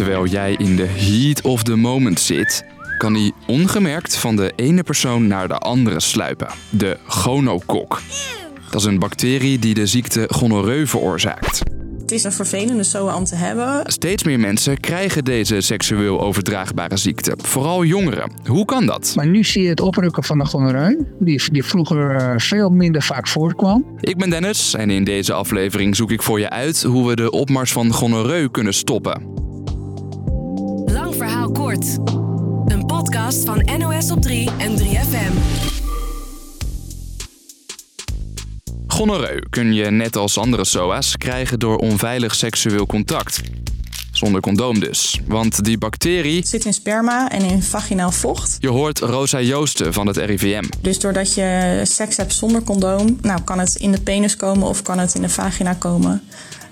Terwijl jij in de heat of the moment zit, kan hij ongemerkt van de ene persoon naar de andere sluipen. De gonokok. Dat is een bacterie die de ziekte gonoreu veroorzaakt. Het is een vervelende SOA om te hebben. Steeds meer mensen krijgen deze seksueel overdraagbare ziekte. Vooral jongeren. Hoe kan dat? Maar nu zie je het oprukken van de gonoreu, die, die vroeger eh, veel minder vaak voorkwam. Ik ben Dennis en in deze aflevering zoek ik voor je uit hoe we de opmars van gonoreu kunnen stoppen. Kort. Een podcast van NOS op 3 en 3FM. Gonoreu kun je net als andere SOA's krijgen door onveilig seksueel contact. Zonder condoom dus. Want die bacterie. Zit in sperma en in vaginaal vocht. Je hoort Rosa Joosten van het RIVM. Dus doordat je seks hebt zonder condoom, nou, kan het in de penis komen of kan het in de vagina komen.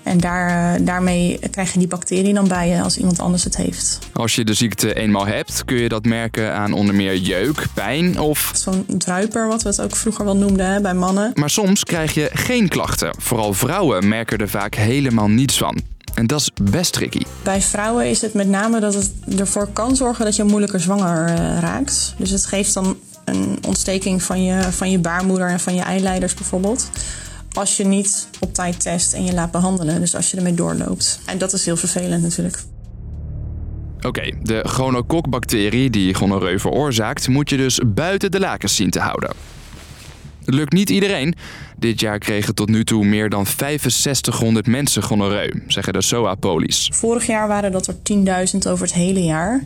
En daar, eh, daarmee krijg je die bacterie dan bij je als iemand anders het heeft. Als je de ziekte eenmaal hebt, kun je dat merken aan onder meer jeuk, pijn of. Zo'n druiper, wat we het ook vroeger wel noemden hè, bij mannen. Maar soms krijg je geen klachten. Vooral vrouwen merken er vaak helemaal niets van. En dat is best tricky. Bij vrouwen is het met name dat het ervoor kan zorgen dat je moeilijker zwanger eh, raakt. Dus het geeft dan een ontsteking van je, van je baarmoeder en van je eileiders bijvoorbeeld. Als je niet op tijd test en je laat behandelen. Dus als je ermee doorloopt. En dat is heel vervelend natuurlijk. Oké, de gonokokbacterie die gonoreu veroorzaakt, moet je dus buiten de lakens zien te houden. Lukt niet iedereen. Dit jaar kregen tot nu toe meer dan 6500 mensen gonoreu, zeggen de SOA-polies. Vorig jaar waren dat er 10.000 over het hele jaar.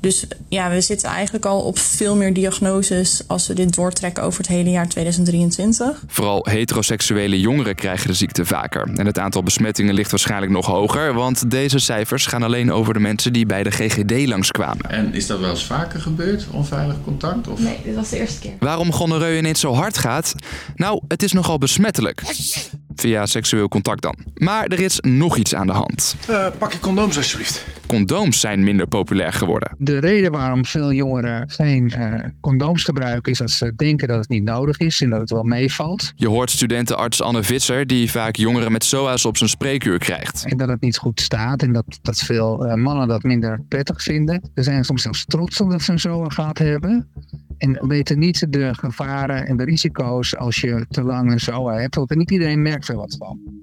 Dus ja, we zitten eigenlijk al op veel meer diagnoses als we dit doortrekken over het hele jaar 2023. Vooral heteroseksuele jongeren krijgen de ziekte vaker. En het aantal besmettingen ligt waarschijnlijk nog hoger, want deze cijfers gaan alleen over de mensen die bij de GGD langskwamen. En is dat wel eens vaker gebeurd, onveilig contact? Of? Nee, dit was de eerste keer. Waarom gonoreu ineens zo hard gaat? Nou, het is nogal besmettelijk. Via seksueel contact dan. Maar er is nog iets aan de hand. Uh, pak je condooms alsjeblieft. Condooms zijn minder populair geworden. De reden waarom veel jongeren geen uh, condooms gebruiken is dat ze denken dat het niet nodig is en dat het wel meevalt. Je hoort studentenarts Anne Visser die vaak jongeren met SOA's op zijn spreekuur krijgt. En dat het niet goed staat en dat, dat veel uh, mannen dat minder prettig vinden. Er zijn soms zelfs trots omdat ze een SOA gehad hebben. En weten niet de gevaren en de risico's als je te lang een SOA hebt. Want niet iedereen merkt er wat van.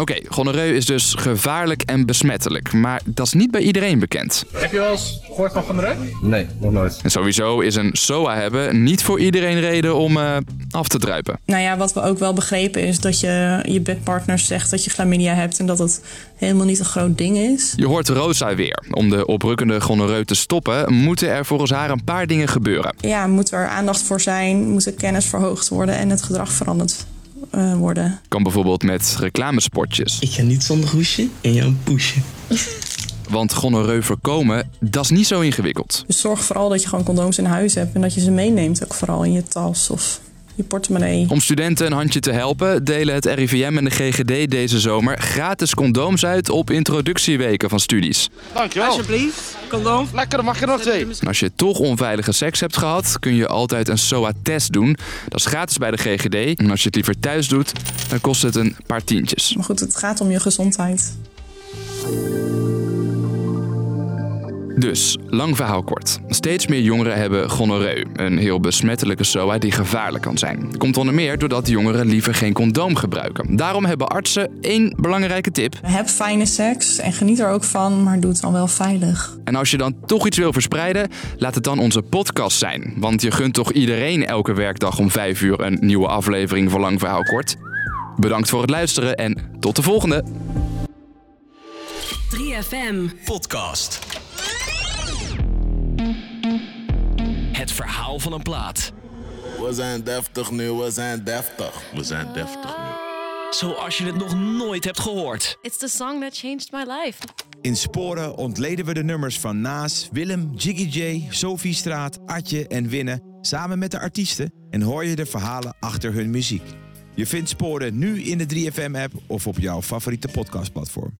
Oké, okay, gonoreu is dus gevaarlijk en besmettelijk, maar dat is niet bij iedereen bekend. Heb je wel eens gehoord van gonoreu? Nee, nog nooit. En sowieso is een SOA hebben niet voor iedereen reden om uh, af te druipen. Nou ja, wat we ook wel begrepen is dat je je bedpartner zegt dat je chlamydia hebt en dat het helemaal niet een groot ding is. Je hoort Rosa weer. Om de oprukkende gonoreu te stoppen, moeten er volgens haar een paar dingen gebeuren. Ja, moet er aandacht voor zijn, moet de kennis verhoogd worden en het gedrag veranderd uh, worden. Kan bijvoorbeeld met reclamespotjes. Ik ga niet zonder hoesje en jou een poesje. Want gonoreu voorkomen, dat is niet zo ingewikkeld. Dus zorg vooral dat je gewoon condooms in huis hebt en dat je ze meeneemt, ook vooral in je tas of je portemonnee. Om studenten een handje te helpen, delen het RIVM en de GGD deze zomer gratis condooms uit op introductieweken van studies. Dankjewel. Alsjeblieft, condoom. Lekker, dan mag je nog twee. En als je toch onveilige seks hebt gehad, kun je altijd een SOA-test doen. Dat is gratis bij de GGD. En als je het liever thuis doet, dan kost het een paar tientjes. Maar goed, het gaat om je gezondheid. Dus, lang verhaal kort. Steeds meer jongeren hebben gonoreu, een heel besmettelijke SOA die gevaarlijk kan zijn. Komt onder meer doordat jongeren liever geen condoom gebruiken. Daarom hebben artsen één belangrijke tip. Heb fijne seks en geniet er ook van, maar doe het dan wel veilig. En als je dan toch iets wil verspreiden, laat het dan onze podcast zijn. Want je gunt toch iedereen elke werkdag om 5 uur een nieuwe aflevering van Lang Verhaal Kort. Bedankt voor het luisteren en tot de volgende. 3FM Podcast. Verhaal van een plaat. We zijn deftig nu, we zijn deftig. We zijn deftig nu. Zoals je het nog nooit hebt gehoord. It's the song that changed my life. In Sporen ontleden we de nummers van Naas, Willem, Jiggy J, Sophie Straat, Atje en Winne samen met de artiesten en hoor je de verhalen achter hun muziek. Je vindt Sporen nu in de 3FM-app of op jouw favoriete podcastplatform.